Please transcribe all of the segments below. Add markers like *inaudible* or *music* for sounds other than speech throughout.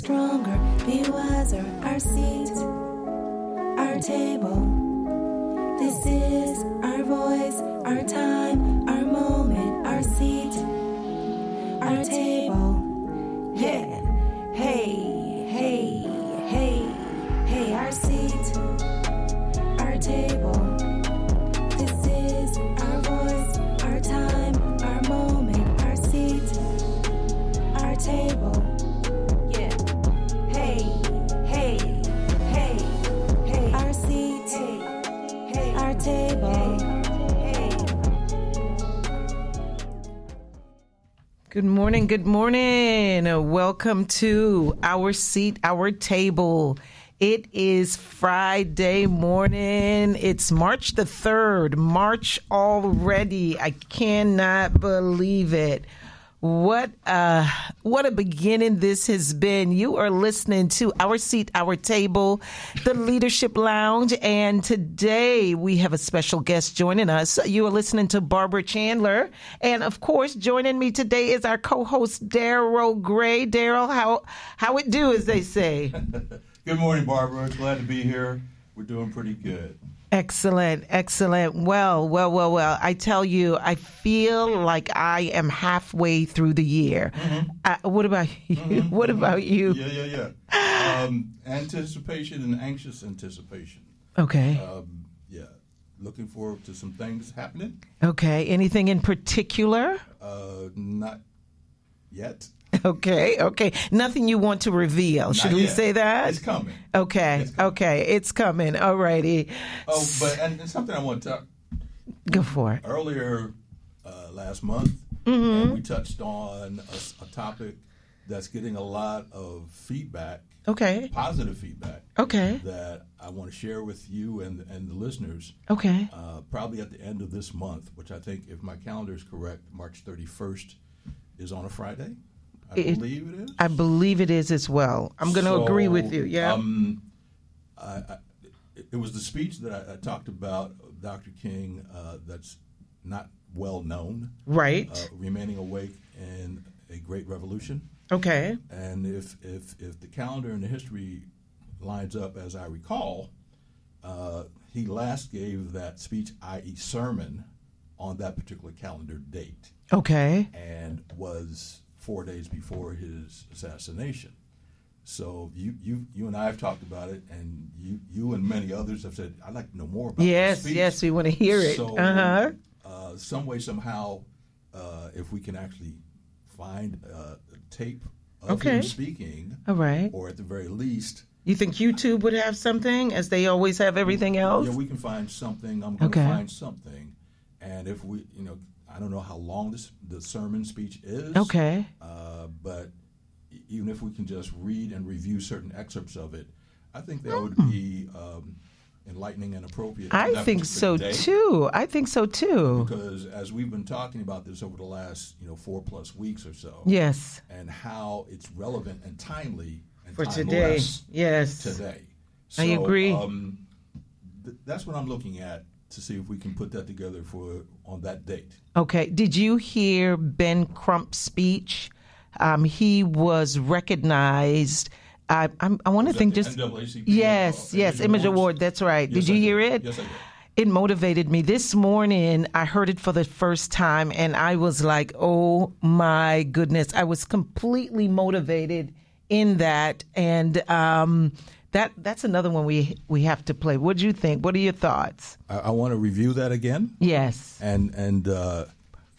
stronger, be wiser. Our seat, our table. This is our voice, our time, our moment, our seat, our table. Yeah. Good morning, good morning. Uh, Welcome to Our Seat, Our Table. It is Friday morning. It's March the 3rd. March already. I cannot believe it. What uh what a beginning this has been. You are listening to Our Seat, Our Table, the Leadership Lounge, and today we have a special guest joining us. You are listening to Barbara Chandler, and of course, joining me today is our co-host Daryl Gray. Daryl, how how it do, as they say. *laughs* Good morning, Barbara. Glad to be here. We're doing pretty good. Excellent, excellent. Well, well, well, well. I tell you, I feel like I am halfway through the year. Uh, what about *laughs* you? What about you? Yeah, yeah, yeah. Um, anticipation and anxious anticipation. Okay. Um, yeah. Looking forward to some things happening. Okay. Anything in particular? Uh, not yet. *laughs* Okay. Okay. Nothing you want to reveal. Should we yet. say that? It's coming. Okay. It's coming. Okay. It's coming. All righty. Oh, but and, something I want to talk Go for it. earlier uh, last month. Mm-hmm. we touched on a topic that's getting a lot of feedback, Okay. positive feedback. Okay. that I want to share with you and and the listeners. Okay. Uh, probably at the end of this month, which I think, if my calendar is correct, March 31st is on a Friday. I It- believe it is. I believe it is as well. I'm going to So, agree with you. Yeah. Um, I, I, it- was the speech that I, I talked about, Dr. King, uh, that's not well known, right. uh, remaining awake in a great revolution. okay. And if, if, if the calendar and the history lines up as I recall, uh, he last gave that speech, i.e., sermon, on that particular calendar date Okay. and was four days before his assassination. So you, you, you and I have talked about it, and you, you and many others have said, "I'd like to know more about." Yes. Yes. We want to hear it. So, uh huh. uh, some way, somehow, uh, if we can actually find uh, a tape of Okay. him speaking, All right. or at the very least, You think YouTube would have something, as they always have everything else? yeah, we can find something. I'm going Okay. find something, and if we, you know, I don't know how long this the sermon speech is. okay. Uh, but even if we can just read and review certain excerpts of it, I think that would be um, enlightening and appropriate. Hmm. I think so too. I think so too. Because as we've been talking about this over the last, you know, four plus weeks or so, Yes. and how it's relevant and timely and For today. Yes. today. I agree. Um, th- that's what I'm looking at to see if we can put that together for on that date. Okay. Did you hear Ben Crump's speech? Um, he was recognized. I, I'm, I want to think just yes, yes, Image Awards? Award. That's right. Yes, did you hear it? Yes, I did. It motivated me. This morning, I heard it for the first time, and I was like, "Oh my goodness!" I was completely motivated in that, and um, that that's another one we we have to play. What do you think? What are your thoughts? I, I want to review that again Yes, and and uh,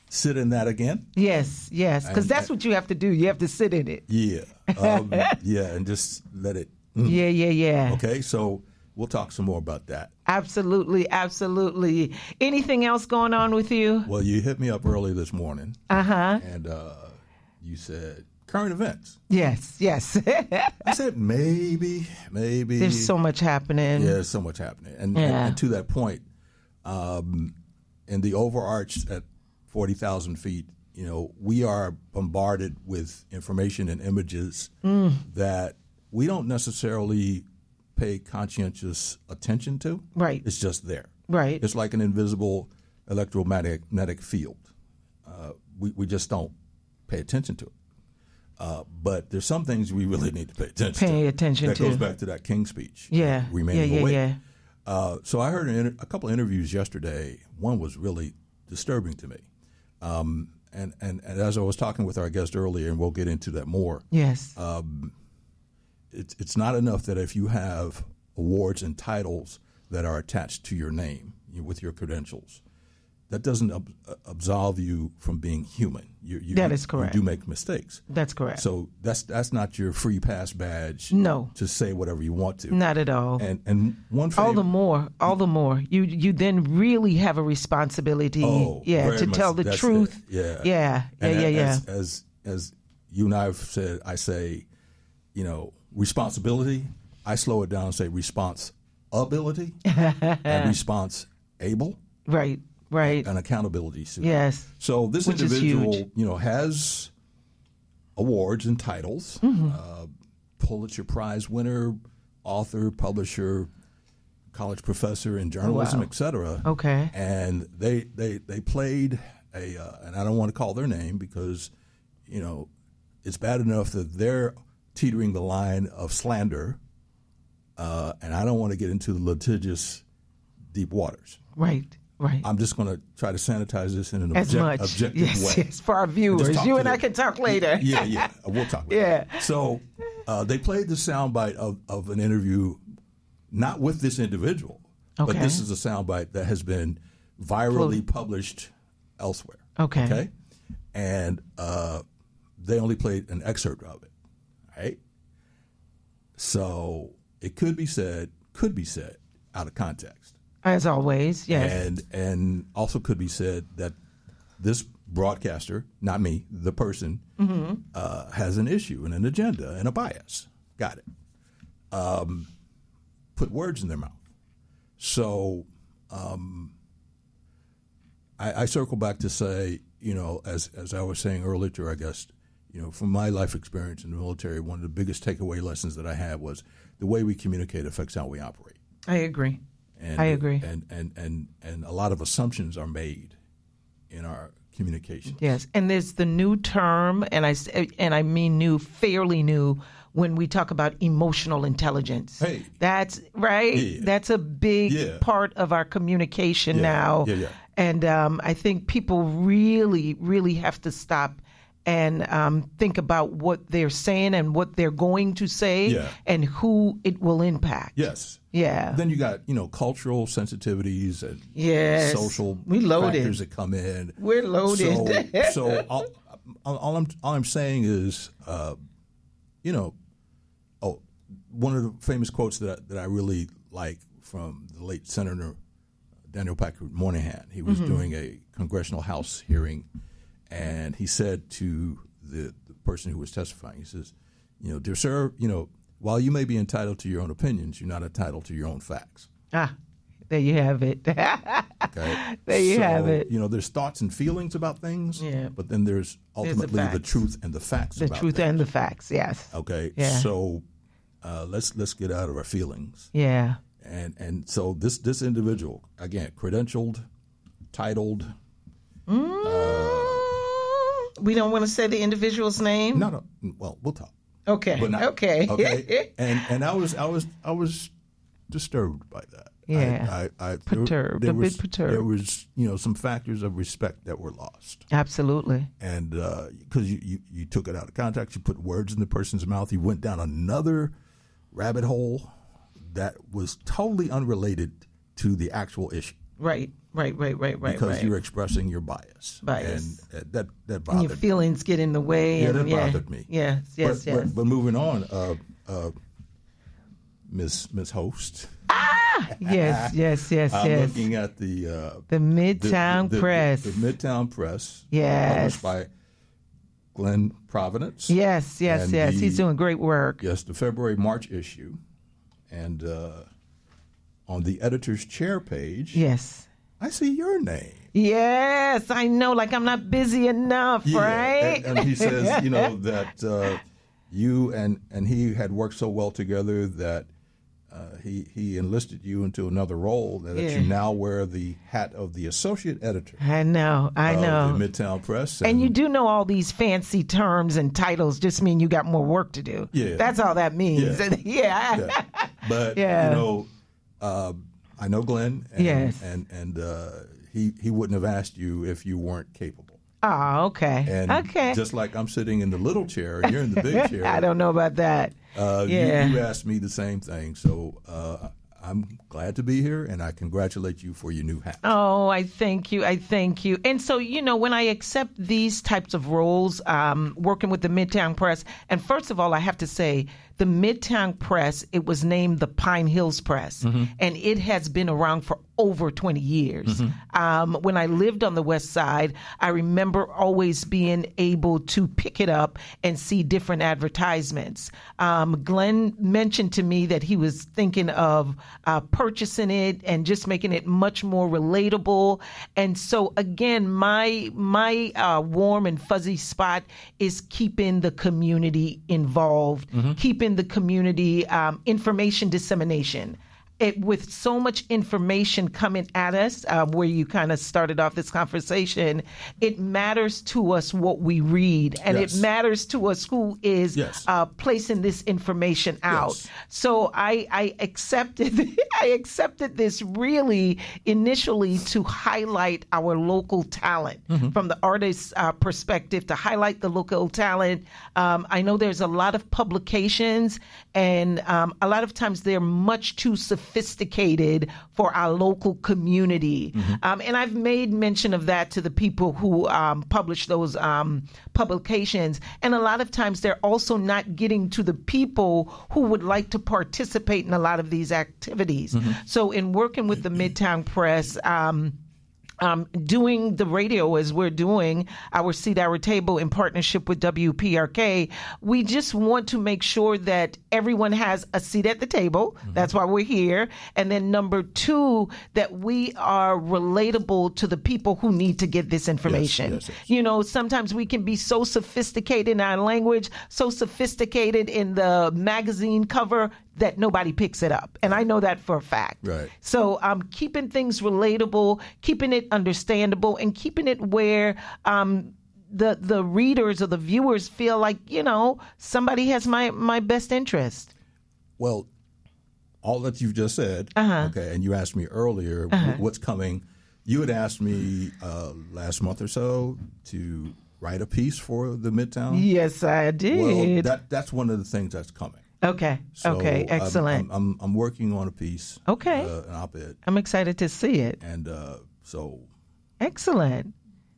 sit in that again. yes, yes. Because that's what you have to do. You have to sit in it. Yeah, um, *laughs* yeah, and just let it. mm. Yeah, yeah, yeah. Okay, so we'll talk some more about that. Absolutely, absolutely. Anything else going on with you? Well, you hit me up early this morning, Uh huh. and uh, you said current events. Yes, yes. *laughs* I said maybe, maybe. There's so much happening. yeah, there's so much happening, and, and, Yeah. and to that point, um, in the overarch at forty thousand feet, you know, we are bombarded with information and images Mm. that we don't necessarily pay conscientious attention to. Right. It's just there. Right. It's like an invisible electromagnetic field. Uh, we, we just don't pay attention to it. Uh, but there's some things we really need to pay attention Pay to. attention that to. goes back to that King speech. Yeah. Remaining yeah, yeah, awake. yeah. Uh, so I heard an inter- a couple of interviews yesterday. One was really disturbing to me. Um, and, and, and as I was talking with our guest earlier, and we'll get into that more, Yes. Uh, it's, it's not enough that if you have awards and titles that are attached to your name you, with your credentials, that doesn't ab- uh, absolve you from being human. You, you, That is correct. You do make mistakes. That's correct. So that's that's not your free pass badge. No. to say whatever you want to. Not at all. And and one all the more, all the more. You you then really have a responsibility, Oh, yeah, to much. tell the truth. it. Yeah. yeah, yeah, yeah, yeah. As, as as you and I have said, I say, you know, responsibility. I slow it down and say response ability *laughs* and response able right, right. an accountability. Too. Yes. So this Which individual, you know, has awards and titles. Mm-hmm. Uh, Pulitzer Prize winner, author, publisher, college professor in journalism, Wow. et cetera. Okay. And they they they played a, uh, and I don't want to call their name because, you know, it's bad enough that they're teetering the line of slander, uh, and I don't want to get into the litigious deep waters. Right, right. I'm just going to try to sanitize this in an As object- much, objective yes, way. yes, for our viewers. You and I can talk later. Yeah, yeah, we'll talk. Later. Yeah. So uh, they played the soundbite of, of an interview, not with this individual, but this is a soundbite that has been virally published elsewhere. Okay. Okay. And uh, they only played an excerpt of it, right? So it could be said, could be said out of context. As always, yes. And and also could be said that this broadcaster, not me, the person, Mm-hmm. uh, has an issue and an agenda and a bias. Got it. Um, put words in their mouth. So um, I, I circle back to say, you know, as as I was saying earlier to our guest, you know, from my life experience in the military, one of the biggest takeaway lessons that I had was the way we communicate affects how we operate. I agree. And, I agree. And, and, and, and a lot of assumptions are made in our communication. Yes, and there's the new term, and I and I mean new, fairly new, when we talk about emotional intelligence. Hey. that's right. Yeah. That's a big Yeah. part of our communication Yeah. now. And um, I think people really, really have to stop and um, think about what they're saying and what they're going to say, Yeah. and who it will impact. Yes. Yeah. Then you got you know cultural sensitivities and Yes. social We loaded. factors that come in. We're loaded. So, *laughs* so all, all I'm all I'm saying is, uh, you know, oh, one of the famous quotes that I, that I really like from the late Senator Daniel Patrick Moynihan. He was doing a congressional House hearing, and he said to the, the person who was testifying, he says, "You know, dear sir, you know, while you may be entitled to your own opinions, you're not entitled to your own facts." ah, there you have it. *laughs* Okay. There you So, have it. You know, there's thoughts and feelings about things. Yeah. But then there's ultimately the, facts. truth and the facts. the truth things. and the facts. Yes. Okay. Yeah. So uh, let's let's get out of our feelings. Yeah. And and so this this individual again credentialed, titled. We don't want to say the individual's name. No, no. Well, we'll talk. Okay. Not, okay. Okay. *laughs* and and I was I was I was disturbed by that. Yeah. I, I, I Perturbed, There, a bit perturbed. There was you know some factors of respect that were lost. Absolutely. and uh, because you, you, you took it out of context, you put words in the person's mouth, you went down another rabbit hole that was totally unrelated to the actual issue Right. Right. Right. Right. Right. because right. you're expressing your bias. Bias. and uh, that that And bothered your feelings get in the way. Yeah, and that yeah. bothered me. Yes. Yes. but, yes. But, but moving on, uh, uh, Miss Miss Host, Ah, yes. *laughs* Yes. Yes. I'm yes. looking at the uh, The the- Midtown the, the- Press. the, Midtown Press, Yes. published by Glenn Providence. yes. Yes. and yes. the- He's doing great work. Yes, the February March issue, and uh, on the editor's chair page, Yes. I see your name. Yes. I know. Like I'm not busy enough. right. and, and he says, you know, *laughs* that uh, you and and he had worked so well together that uh, he he enlisted you into another role that Yeah. you now wear the hat of the associate editor I know, I of know. the Midtown Press, and you do know all these fancy terms and titles just mean you got more work to do. Yeah. That's all that means. Yeah. *laughs* Yeah. yeah. But Yeah. you know, uh, I know Glenn, and Yes. and and uh, he he wouldn't have asked you if you weren't capable. Oh, okay. And okay. just like I'm sitting in the little chair and you're in the big *laughs* chair, I don't know about that. Uh, Yeah. you, you asked me the same thing, so uh, I'm glad to be here, and I congratulate you for your new hat. Oh, I thank you. I thank you. And so, you know, when I accept these types of roles, um, working with the Midtown Press, and first of all, I have to say, the Midtown Press, it was named the Pine Hills Press, mm-hmm. and it has been around for over 20 years. Um, when I lived on the West Side, I remember always being able to pick it up and see different advertisements. Um, Glenn mentioned to me that he was thinking of uh, purchasing it and just making it much more relatable. And so, again, my my uh, warm and fuzzy spot is keeping the community involved, keeping the community um, information dissemination it, with so much information coming at us, uh, where you kind of started off this conversation, it matters to us what we read, and Yes. it matters to us who is Yes. uh, placing this information out. Yes. So I, I accepted, *laughs* I accepted this really initially to highlight our local talent from the artist's uh, perspective, to highlight the local talent. Um, I know there's a lot of publications, and um, a lot of times they're much too sophisticated for our local community. Um, and I've made mention of that to the people who um, publish those um, publications. And a lot of times they're also not getting to the people who would like to participate in a lot of these activities. So, in working with the Midtown Press, um, doing the radio as we're doing our seat, our table in partnership with WPRK, we just want to make sure that everyone has a seat at the table. That's why we're here. And then number two, that we are relatable to the people who need to get this information. yes, yes. You know, sometimes we can be so sophisticated in our language, so sophisticated in the magazine cover that nobody picks it up. And I know that for a fact. Right. So um, keeping things relatable, keeping it understandable, and keeping it where um, the the readers or the viewers feel like you know somebody has my my best interest. Well, all that you've just said, Uh-huh. okay, and you asked me earlier wh- what's coming. You had asked me uh, last month or so to write a piece for the Midtown. Yes, I Well, did. that that's one of the things that's coming. Okay. So okay. Excellent. I'm, I'm, I'm working on a piece. Okay. Uh, an op-ed, I'm excited to see it. and uh, so Excellent.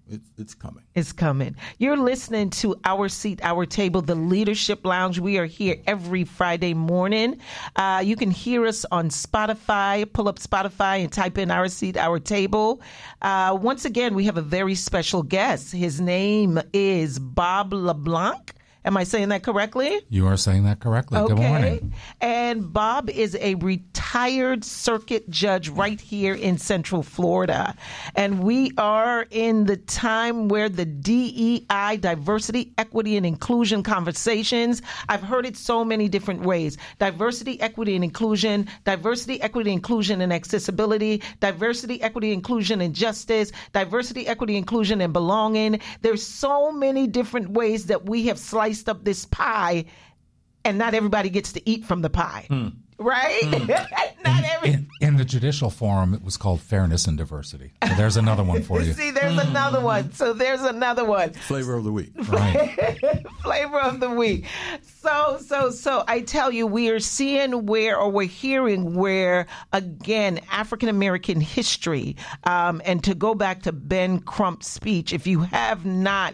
it's it's coming. It's coming. You're listening to Our Seat, Our Table, the Leadership Lounge. We are here every Friday morning. Uh, you can hear us on Spotify. Pull up Spotify and type in Our Seat, Our Table. Uh, once again, we have a very special guest. His name is Bob LeBlanc. Am I saying that correctly? You are saying that correctly. Good morning. And Bob is a retired circuit judge right here in Central Florida. And we are in the time where the DEI, diversity, equity, and inclusion conversations, I've heard it so many different ways diversity, equity, and inclusion, diversity, equity, inclusion, and accessibility, diversity, equity, inclusion, and justice, diversity, equity, inclusion, and belonging. There's so many different ways that we have sliced up this pie and not everybody gets to eat from the pie. Hmm. Right? Hmm. *laughs* not every In, in the judicial forum, it was called fairness and diversity. So there's another one for *laughs* you. See, there's another hmm. one. So there's another one. Flavor of the week. *laughs* Right. Flavor of the week. So, so, so I tell you, we are seeing where, or we're hearing where, again, African American history, um, and to go back to Ben Crump's speech, if you have not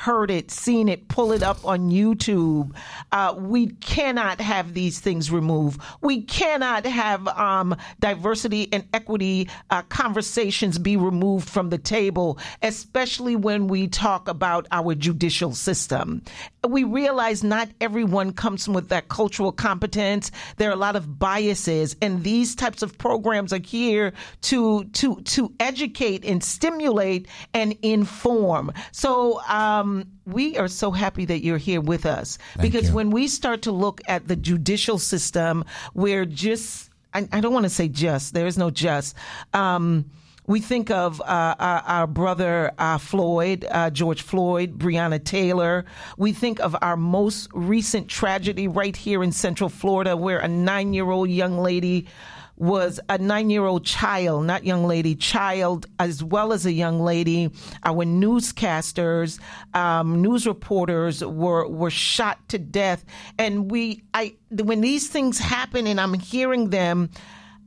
heard it, seen it, pull it up on YouTube. Uh, we cannot have these things removed. We cannot have um, diversity and equity uh, conversations be removed from the table, especially when we talk about our judicial system. We realize not everyone comes with that cultural competence. There are a lot of biases, and these types of programs are here to to to educate and stimulate and inform. So. Um, um, we are so happy that you're here with us because you. when we start to look at the judicial system, we're just, I, I don't want to say just, there is no just. Um, we think of uh, our, our, brother uh, Floyd, uh, George Floyd, Breonna Taylor. We think of our most recent tragedy right here in Central Florida, where a nine year old young lady was a nine year old child, not young lady, child, as well as a young lady. Our newscasters, um, news reporters were, were shot to death. And we, I, when these things happen and I'm hearing them,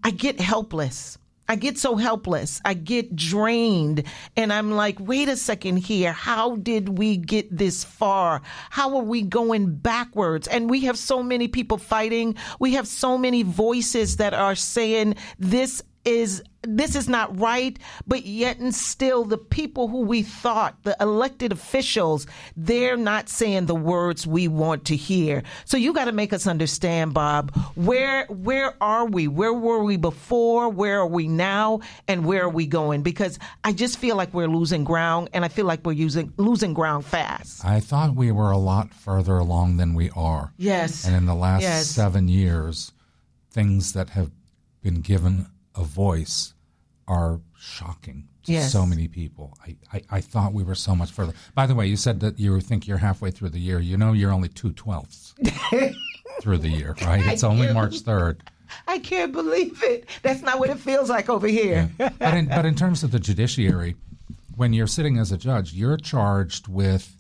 I get helpless. I get so helpless. I get drained. And I'm like, wait a second here. How did we get this far? How are we going backwards? And we have so many people fighting. We have so many voices that are saying this is this is not right, but yet and still the people who we thought, the elected officials, they're not saying the words we want to hear. So you got to make us understand, Bob, where where are we? Where were we before? Where are we now? And where are we going? Because I just feel like we're losing ground and I feel like we're using losing ground fast. I thought we were a lot further along than we are. Yes. And in the last Yes. 7 years, things that have been given a voice are shocking to Yes. so many people. I, I, I thought we were so much further. By the way, you said that you think you're halfway through the year. You know, you're only two twelfths *laughs* through the year, right? It's only March third. I can't believe it. That's not what it feels like over here. but in, but in terms of the judiciary, when you're sitting as a judge, you're charged with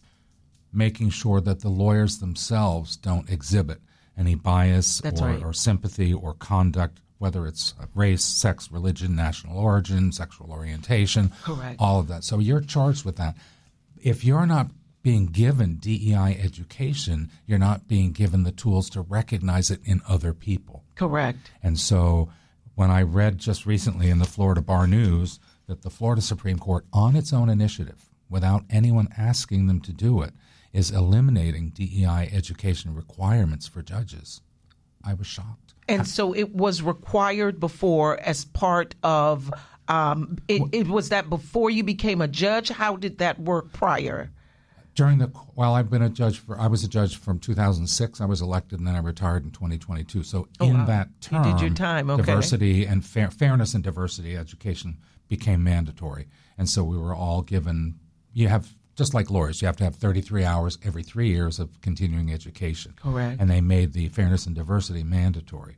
making sure that the lawyers themselves don't exhibit any bias or, right. or sympathy or conduct, whether it's race, sex, religion, national origin, sexual orientation, Correct. all of that. So you're charged with that. If you're not being given DEI education, you're not being given the tools to recognize it in other people. Correct. And so when I read just recently in the Florida Bar News that the Florida Supreme Court, on its own initiative, without anyone asking them to do it, is eliminating DEI education requirements for judges, I was shocked. And so it was required before as part of. Um, it, it was that before you became a judge. How did that work prior? During the while I've been a judge for I was a judge from 2006 I was elected and then I retired in 2022 so in Oh, wow. that You term did your time, okay. diversity and fair, fairness and diversity education became mandatory and so we were all given you have just like lawyers you have to have 33 hours every 3 years of continuing education Correct. and they made the fairness and diversity mandatory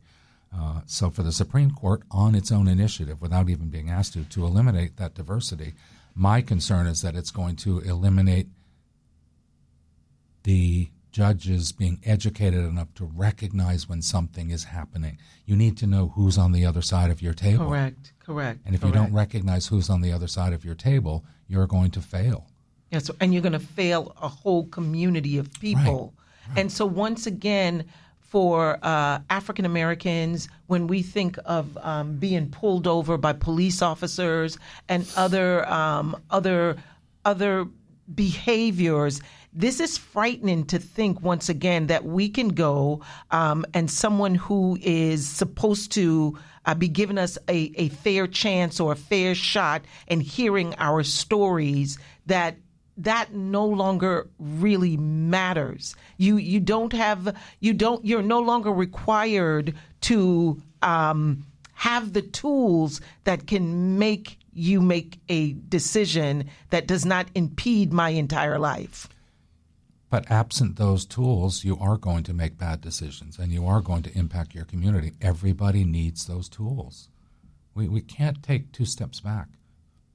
uh, so for the Supreme Court on its own initiative without even being asked to to eliminate that diversity my concern is that it's going to eliminate the judges being educated enough to recognize when something is happening. You need to know who's on the other side of your table. Correct. Correct. And if you don't recognize who's on the other side of your table, you're going to fail. Yes, and you're going to fail a whole community of people. And so, once again, for uh, African Americans, when we think of um, being pulled over by police officers and other um, other other behaviors, this is frightening to think once again that we can go um, and someone who is supposed to uh, be giving us a, a fair chance or a fair shot and hearing our stories that that no longer really matters. You you don't have you don't you're no longer required to um, have the tools that can make you make a decision that does not impede my entire life. But absent those tools, you are going to make bad decisions and you are going to impact your community. Everybody needs those tools. We, we can't take two steps back.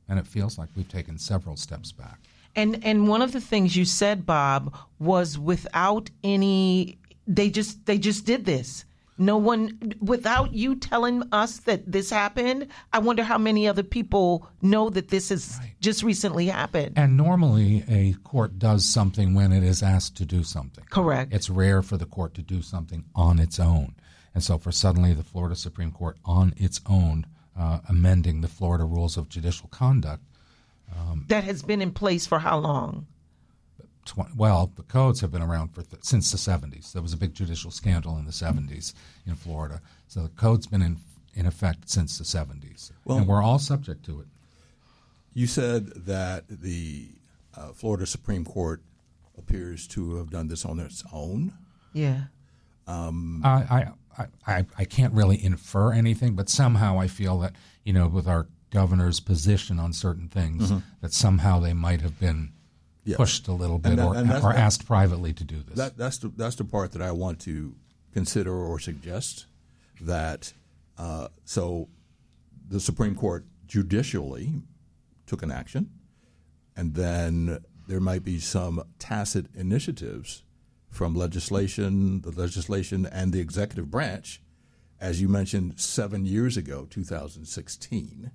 And it feels like we've taken several steps back. And and one of the things you said, Bob, was without any they just they just did this. No one without you telling us that this happened. I wonder how many other people know that this has just recently happened. And normally, a court does something when it is asked to do something. Correct. It's rare for the court to do something on its own. And so, for suddenly the Florida Supreme Court on its own uh, amending the Florida Rules of Judicial Conduct, that has been in place for how long? tw- well, the codes have been around for th- since the 70s. There was a big judicial scandal in the 70s in Florida. So the code's been in, in effect since the 70s. Well- and we're all subject to it. You said that the uh, Florida Supreme Court appears to have done this on its own. Yeah. I, I, I, I can't really infer anything, but somehow I feel that, you know, with our governor's position on certain things, that somehow they might have been Yeah. pushed a little bit that- or, or asked privately to do this. That, that's the that's the part that I want to consider or suggest that uh, so the Supreme Court judicially took an action, and then there might be some tacit initiatives from legislation, the legislation, and the executive branch, as you mentioned seven years ago, 2016.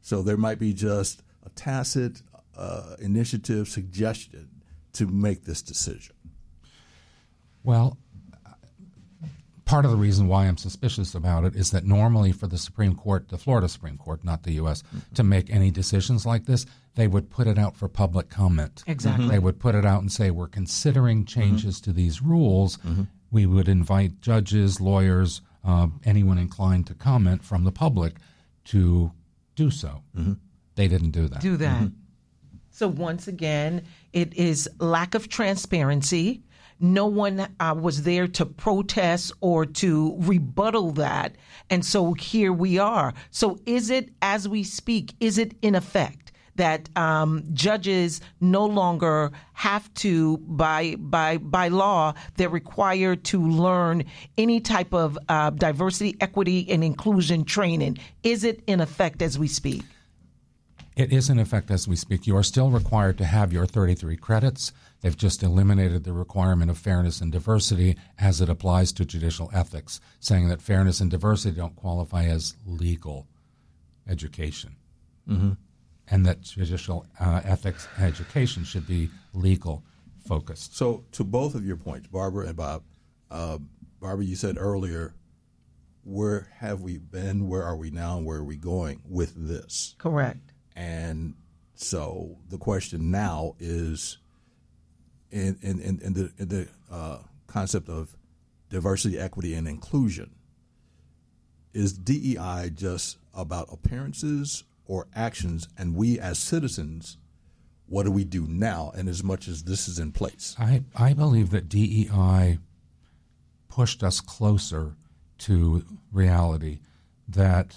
So there might be just a tacit uh, initiative suggestion to make this decision. Well, part of the reason why I'm suspicious about it is that normally for the Supreme Court, the Florida Supreme Court, not the U.S., to make any decisions like this, they would put it out for public comment. Exactly. They would put it out and say, We're considering changes to these rules. We would invite judges, lawyers, uh, anyone inclined to comment from the public to do so. They didn't do that. do that. So once again, it is lack of transparency. No one uh, was there to protest or to rebuttal that, and so here we are. So is it, as we speak, is it in effect? That um, judges no longer have to, by by by law, they're required to learn any type of uh, diversity, equity, and inclusion training. Is it in effect as we speak? It is in effect as we speak. You are still required to have your 33 credits. They've just eliminated the requirement of fairness and diversity as it applies to judicial ethics, saying that fairness and diversity don't qualify as legal education. Mm-hmm. And that judicial uh, ethics education should be legal focused. So, to both of your points, Barbara and Bob, uh, Barbara, you said earlier, where have we been? Where are we now? And where are we going with this? Correct. And so the question now is in, in, in, in the, in the uh, concept of diversity, equity, and inclusion, is DEI just about appearances or actions? And we as citizens, what do we do now? And as much as this is in place? I, I believe that DEI pushed us closer to reality. That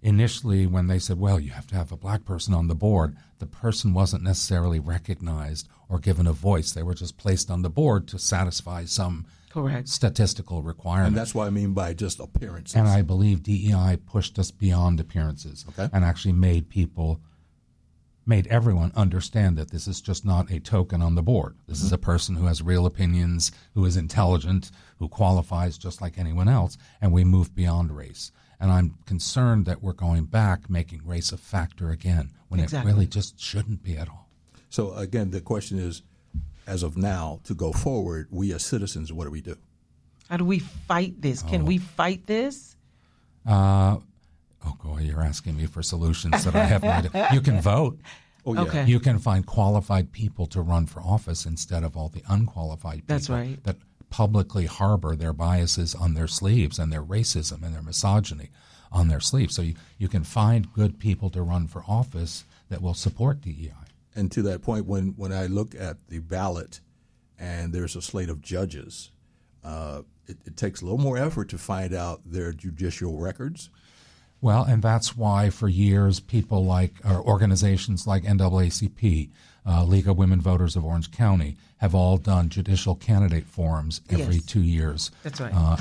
initially, when they said, well, you have to have a black person on the board, the person wasn't necessarily recognized or given a voice. They were just placed on the board to satisfy some Correct. statistical requirement. And that's what I mean by just appearances. And I believe DEI pushed us beyond appearances Okay. and actually made people, made everyone understand that this is just not a token on the board. This is mm-hmm. a person who has real opinions, who is intelligent, who qualifies just like anyone else, and we move beyond race. And I'm concerned that we're going back, making race a factor again, when Exactly. it really just shouldn't be at all. So again, the question is, as of now, to go forward, we as citizens, what do we do? How do we fight this? Can we fight this? Uh, oh, boy, you're asking me for solutions that I have no idea. You can *laughs* vote. Oh yeah, Okay. You can find qualified people to run for office instead of all the unqualified people That's right. that publicly harbor their biases on their sleeves and their racism and their misogyny on their sleeves. So you, you can find good people to run for office that will support DEI. And to that point, when when I look at the ballot, and there's a slate of judges, uh, it, it takes a little more effort to find out their judicial records. Well, and that's why for years people like, or organizations like NAACP, uh, League of Women Voters of Orange County, have all done judicial candidate forums every Yes. two years. That's right. Uh,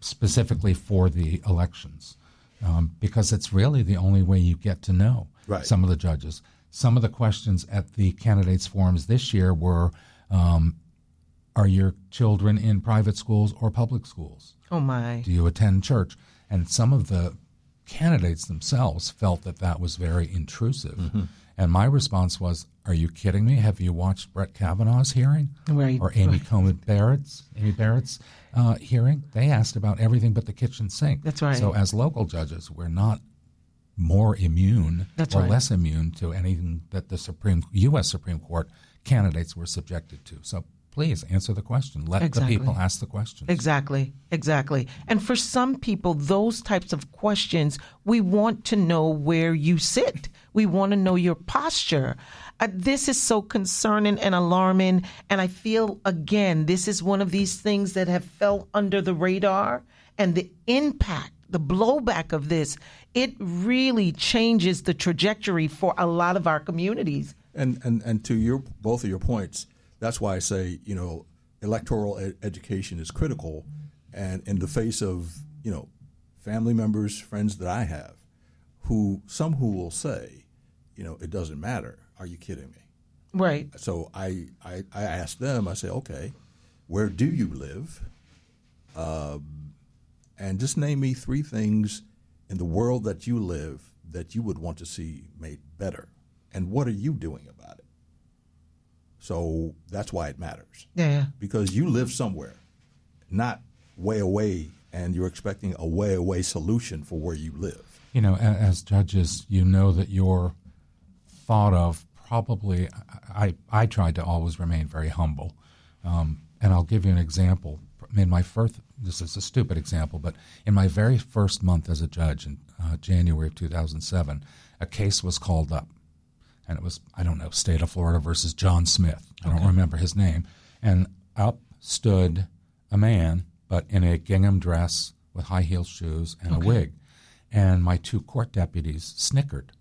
specifically for the elections, um, because it's really the only way you get to know Right. some of the judges. Some of the questions at the candidates forums this year were, um, are your children in private schools or public schools? Oh my. Do you attend church? And some of the candidates themselves felt that that was very intrusive. And my response was, "Are you kidding me? Have you watched Brett Kavanaugh's hearing, Right, or Amy *laughs* right. Coney Barrett's Amy Barrett's uh, hearing? They asked about everything but the kitchen sink. That's right. So as local judges, we're not more immune That's or right. less immune to anything that the Supreme U.S. Supreme Court candidates were subjected to. So please answer the question. Let Exactly. the people ask the questions. Exactly, exactly. And for some people, those types of questions, we want to know where you sit. We want to know your posture. Uh, this is so concerning and alarming. And I feel, again, this is one of these things that have fell under the radar. And the impact, the blowback of this, it really changes the trajectory for a lot of our communities. And, and, and to your both of your points, that's why I say you know electoral ed- education is critical, and in the face of you know family members, friends that I have, who some who will say, you know, it doesn't matter. Are you kidding me? Right. So I I, I ask them. I say, okay, where do you live? Um, and just name me three things in the world that you live that you would want to see made better, and what are you doing about it? So that's why it matters Yeah. because you live somewhere, not way away, and you're expecting a way away solution for where you live. You know, as judges, you know that you're thought of probably. I, I tried to always remain very humble. Um, and I'll give you an example. In my first, this is a stupid example, but in my very first month as a judge in uh, January of 2007, a case was called up. And it was, I don't know, state of Florida versus John Smith. I don't remember his name. And up stood a man, but in a gingham dress with high heeled shoes and a wig. And my two court deputies snickered.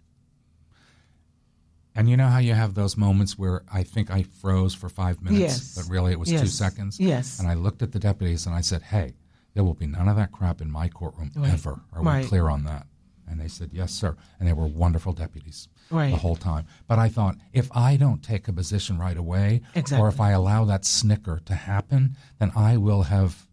And you know how you have those moments where I think I froze for five minutes, Yes. but really it was two seconds? Yes. And I looked at the deputies and I said, hey, there will be none of that crap in my courtroom ever. Are we Right. clear on that? And they said, yes, sir. And they were wonderful deputies Right. the whole time. But I thought, if I don't take a position right away, Exactly. or if I allow that snicker to happen, then I will have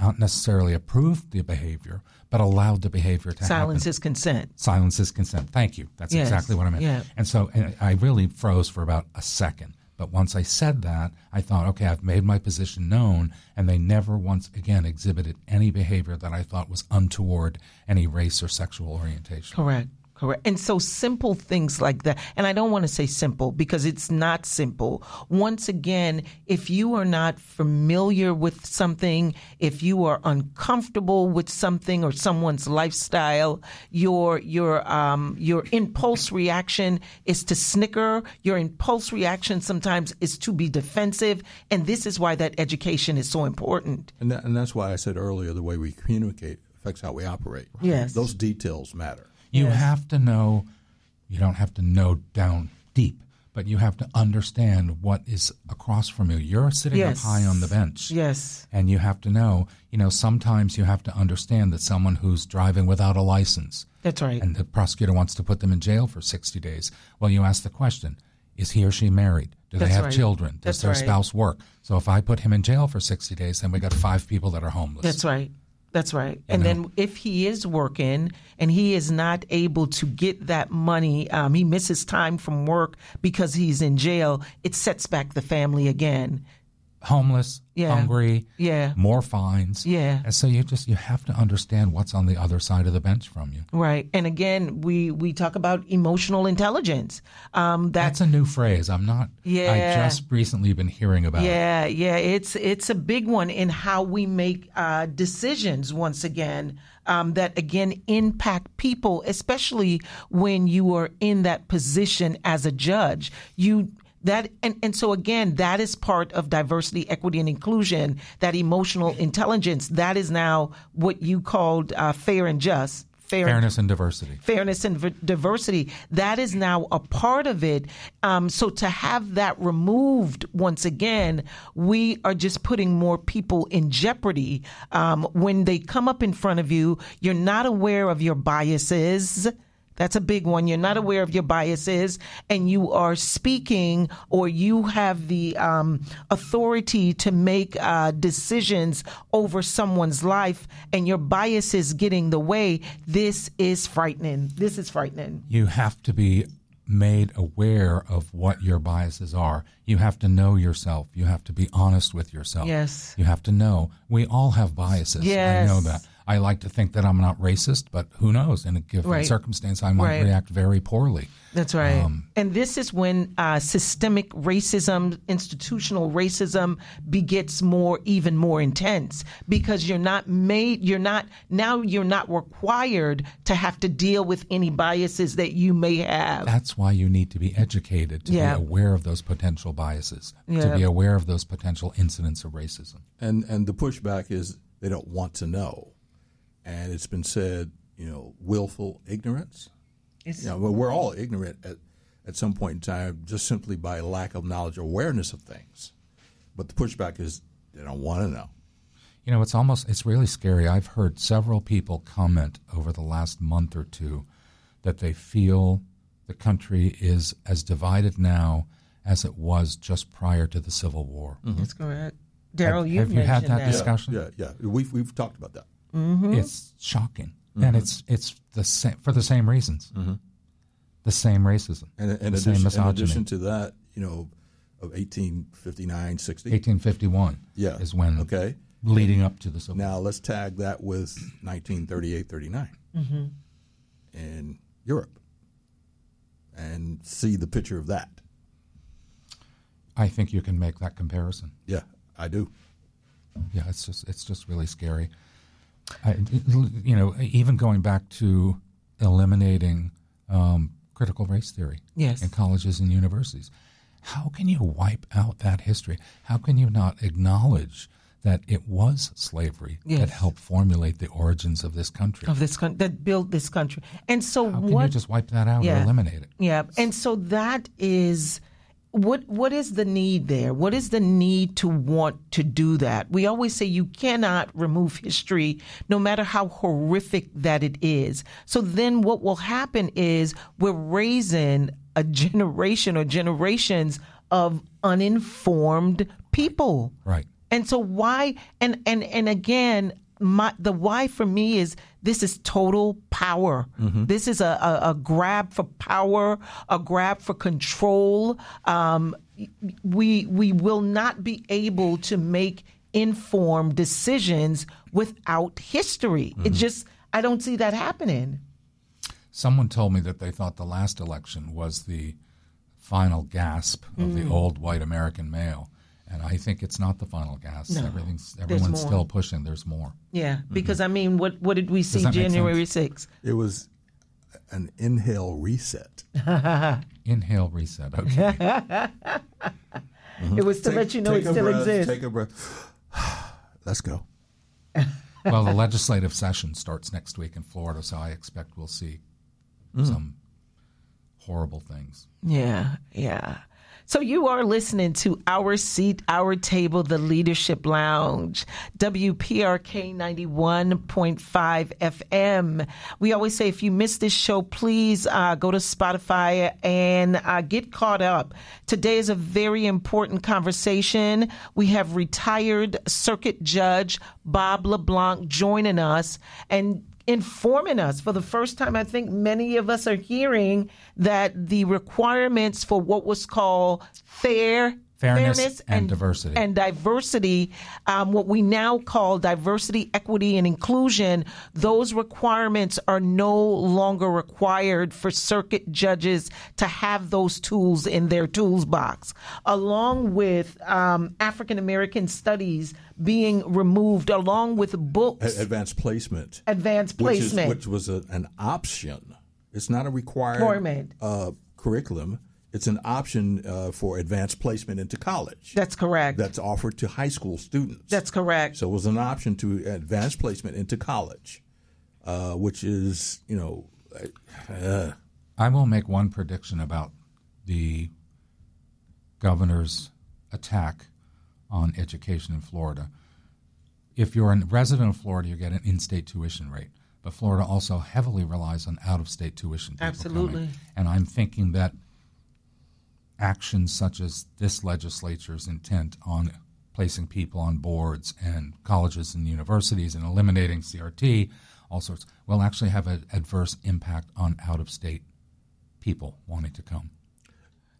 not necessarily approved the behavior, but allowed the behavior to happen. Silence is consent. Silence is consent. Thank you. That's Yes. exactly what I meant. Yeah. And so and I really froze for about a second. But once I said that, I thought, okay, I've made my position known, and they never once again exhibited any behavior that I thought was untoward any race or sexual orientation. Correct. Correct. And so simple things like that. And I don't want to say simple because it's not simple. Once again, if you are not familiar with something, if you are uncomfortable with something or someone's lifestyle, your your um your impulse reaction is to snicker. Your impulse reaction sometimes is to be defensive. And this is why that education is so important. And, that, and that's why I said earlier the way we communicate affects how we operate. Yes. Those details matter. You have to know, you don't have to know down deep, but you have to understand what is across from you. You're sitting Yes. up high on the bench. Yes. And you have to know, you know, sometimes you have to understand that someone who's driving without a license That's right. and the prosecutor wants to put them in jail for 60 days. Well, you ask the question is he or she married? Do they have right. children? Does That's their right. spouse work? So if I put him in jail for 60 days, then we got five people that are homeless. That's right. That's right. And then if he is working and he is not able to get that money, um, he misses time from work because he's in jail, it sets back the family again. Homeless, Yeah. hungry, Yeah. more fines. Yeah. And so you just you have to understand what's on the other side of the bench from you. Right. And again, we, we talk about emotional intelligence. Um, That's a new phrase. I'm not Yeah. I've just recently been hearing about it. Yeah, yeah, it's it's a big one in how we make uh, decisions. Once again, um, that again impact people, especially when you are in that position as a judge. You that and, and so again, that is part of diversity, equity, and inclusion. That emotional intelligence. That is now what you called uh, fair and just. Fair Fairness and diversity. fairness and v- diversity that is now a part of it um, so to have that removed once again we are just putting more people in jeopardy um, when they come up in front of you you're not aware of your biases that's a big one. You're not aware of your biases, and you are speaking, or you have the um, authority to make uh, decisions over someone's life, and your biases getting the way. This is frightening. This is frightening. You have to be made aware of what your biases are. You have to know yourself. You have to be honest with yourself. Yes. You have to know. We all have biases. Yes. I know that. I like to think that I'm not racist, but who knows? In a given Right. circumstance, I might Right. react very poorly. That's right. Um, and this is when uh, systemic racism, institutional racism begets more, even more intense because you're not made, you're not, now you're not required to have to deal with any biases that you may have. That's why you need to be educated to Yeah. be aware of those potential biases, Yeah. to be aware of those potential incidents of racism. And and the pushback is they don't want to know, and it's been said, you know, willful ignorance. It's- You know, well, we're all ignorant at at some point in time, just simply by lack of knowledge or awareness of things. But the pushback is they don't want to know. You know, it's almost it's really scary. I've heard several people comment over the last month or two that they feel the country is as divided now as it was just prior to the Civil War. That's correct. Mm-hmm. Daryl, Have- you have you had that that. discussion? Yeah, yeah. We've we've talked about that. Mm-hmm. It's shocking, and mm-hmm. it's it's the same for the same reasons. Mm-hmm. The same racism, And in the same addition, in misogyny. addition to that, you know, of 1859, 60. 1851 Yeah. is when Okay. leading up to the Civil Now let's tag that with 1938, 39 in Europe, and see the picture of that. I think you can make that comparison. Yeah, I do. Yeah, it's just it's just really scary. I, you know, even going back to eliminating um, critical race theory Yes. in colleges and universities, how can you wipe out that history? How can you not acknowledge that it was slavery that helped formulate the origins of this country? Of this country that built this country, and so How can what? you just wipe that out Yeah. or eliminate it? Yeah, and so that is what what is the need there? What is the need to want to do that? We always say you cannot remove history no matter how horrific that it is. So then what will happen is we're raising a generation or generations of uninformed people. Right. And so why and and and again my the why for me is this is total power. Mm-hmm. This is a, a, a grab for power, a grab for control. Um, we we will not be able to make informed decisions without history. It mm-hmm. just I don't see that happening. Someone told me that they thought the last election was the final gasp of the mm. old white American male. And I think it's not the final gasp. Everything's everyone's still pushing. There's more. Yeah, mm-hmm. because I mean, what what did we see January sixth? It was an inhale reset. *laughs* Inhale, reset. Okay. *laughs* Mm-hmm. It was to let you know it still breath, exists. Take a breath. *sighs* Let's go. *laughs* well, the legislative session starts next week in Florida, so I expect we'll see mm. some horrible things. Yeah, yeah. So you are listening to Our Seat, Our Table, the Leadership Lounge, WPRK 91.5 FM. We always say if you missed this show, please uh, go to Spotify and uh, get caught up. Today is a very important conversation. We have retired circuit judge Bob LeBlanc joining us and informing us for the first time. I think many of us are hearing that the requirements for what was called fair. Fairness and diversity. and diversity, um, what we now call diversity, equity, and inclusion, those requirements are no longer required for circuit judges to have those tools in their tools box, along with um, African American studies being removed, along with books, A- advanced placement. advanced which is- placement. which was a, an option. It's not a required Requirement. uh, curriculum. It's an option uh, for advanced placement into college. That's correct. That's offered to high school students. That's correct. So it was an option to advanced placement into college, uh, which is, you know, uh, I will make one prediction about the governor's attack on education in Florida. If you're a resident of Florida, you get an in-state tuition rate. But Florida also heavily relies on out-of-state tuition. Absolutely. Coming. And I'm thinking that actions such as this legislature's intent on placing people on boards and colleges and universities and eliminating CRT, all sorts, will actually have an adverse impact on out-of-state people wanting to come.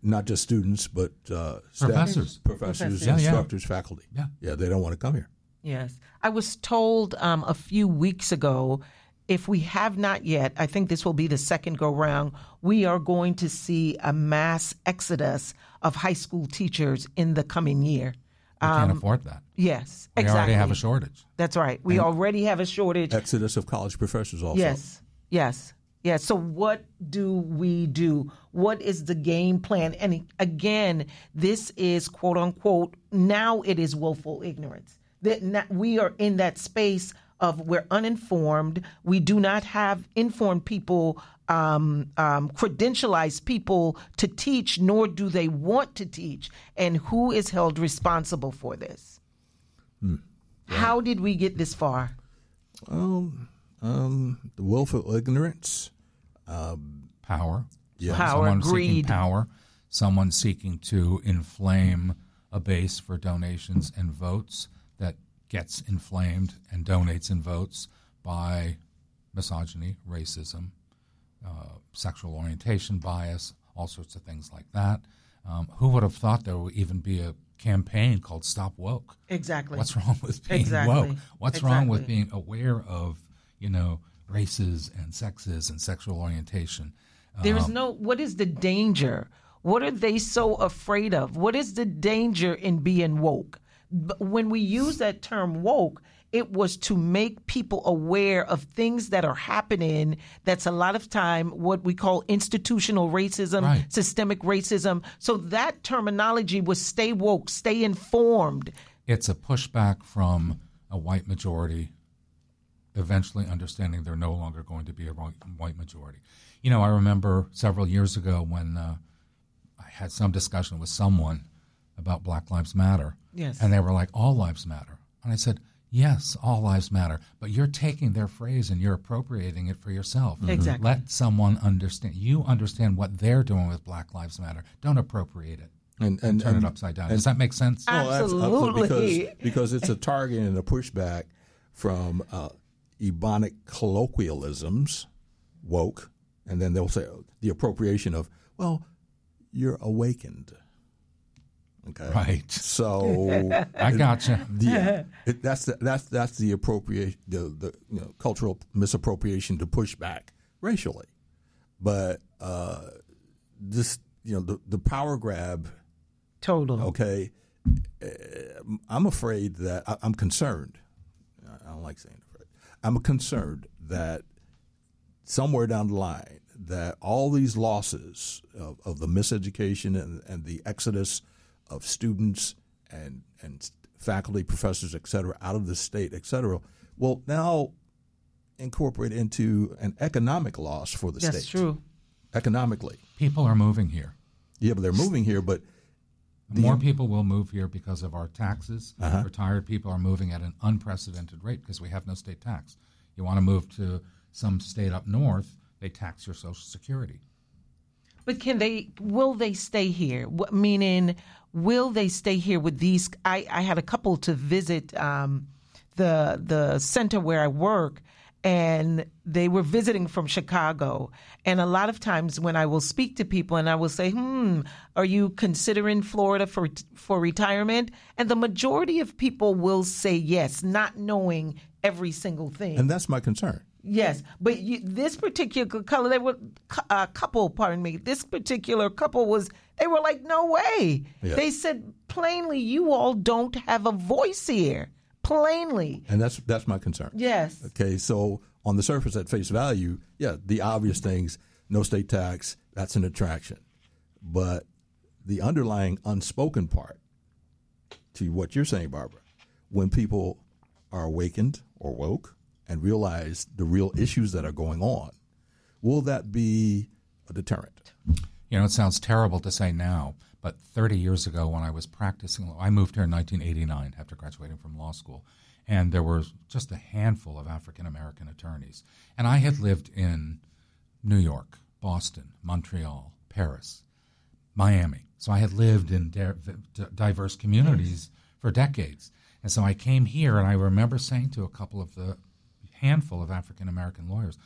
not just students, but uh, staff- Professors. professors, Professors. Yeah, yeah. instructors, faculty. Yeah. yeah, they don't want to come here. Yes. I was told um, a few weeks ago if we have not yet, I think this will be the second go round, we are going to see a mass exodus of high school teachers in the coming year. We can't um, afford that. Yes, We exactly. already have a shortage. That's right. We already have a shortage. Exodus of college professors also. Yes, yes, yes. So, what do we do? What is the game plan? And again, this is quote unquote, now it is willful ignorance. That we are in that space of we're uninformed. We do not have informed people, um, um, credentialized people to teach, nor do they want to teach. And who is held responsible for this? How did we get this far? Um, um, the willful ignorance. Power. Yeah. Power, someone seeking greed. power. Someone seeking to inflame a base for donations and votes that gets inflamed and donates and votes by misogyny, racism, uh, sexual orientation bias, all sorts of things like that. Um, who would have thought there would even be a campaign called Stop Woke? Exactly. What's wrong with being Exactly. woke? What's wrong with being aware of, you know, races and sexes and sexual orientation? There Um, is no. What is the danger? What are they so afraid of? What is the danger in being woke? But when we use that term woke, it was to make people aware of things that are happening. That's a lot of time what we call institutional racism, Right. systemic racism. So that terminology was stay woke, stay informed. It's a pushback from a white majority eventually understanding they're no longer going to be a white majority. You know, I remember several years ago when uh, I had some discussion with someone about Black Lives Matter. Yes. And they were like, all lives matter. And I said, yes, all lives matter. But you're taking their phrase and you're appropriating it for yourself. Exactly. Let someone understand. You understand what they're doing with Black Lives Matter. Don't appropriate it. And, and, Turn and- it upside down. Does that make sense? Oh, abs- Absolutely. Because, because it's a target and a pushback from uh, Ebonic colloquialisms, woke, and then they'll say the appropriation of, well, you're awakened. Okay. Right. So *laughs* I gotcha. yeah, *laughs* it, that's the, that's that's the appropriation, the the you know, cultural misappropriation to push back racially, but uh, this you know the the power grab Total. okay uh, i'm afraid that I, i'm concerned i don't like saying afraid i'm concerned that somewhere down the line that all these losses of, of the miseducation and, and the exodus of students and and faculty professors et cetera out of the state et cetera will now incorporate into an economic loss for the That's state That's true. economically People are moving here. yeah but they're moving here but More people will move here because of our taxes. Uh-huh. Retired people are moving at an unprecedented rate because we have no state tax. You want to move to some state up north, they tax your Social Security. But can they? Will they stay here? What, meaning, will they stay here with these? I, I had a couple to visit um, the the center where I work, and they were visiting from Chicago. And a lot of times, when I will speak to people, and I will say, "Hmm, are you considering Florida for for retirement?" And the majority of people will say yes, not knowing every single thing. and that's my concern Yes, but you, this particular color, they were uh, couple. Pardon me. This particular couple was. They were like, no way. Yeah. They said plainly, you all don't have a voice here. Plainly, and that's that's my concern yes. Okay, so on the surface, at face value, yeah, the obvious things, no state tax, that's an attraction. But the underlying unspoken part to what you're saying, Barbara, when people are awakened or woke and realize the real issues that are going on, will that be a deterrent? You know, it sounds terrible to say now, but 30 years ago when I was practicing law, I moved here in 1989 after graduating from law school, and there were just a handful of African American attorneys. And I had lived in New York, Boston, Montreal, Paris, Miami. So I had lived in di- di- diverse communities for decades. And so I came here, and I remember saying to a couple of the handful of African American lawyers,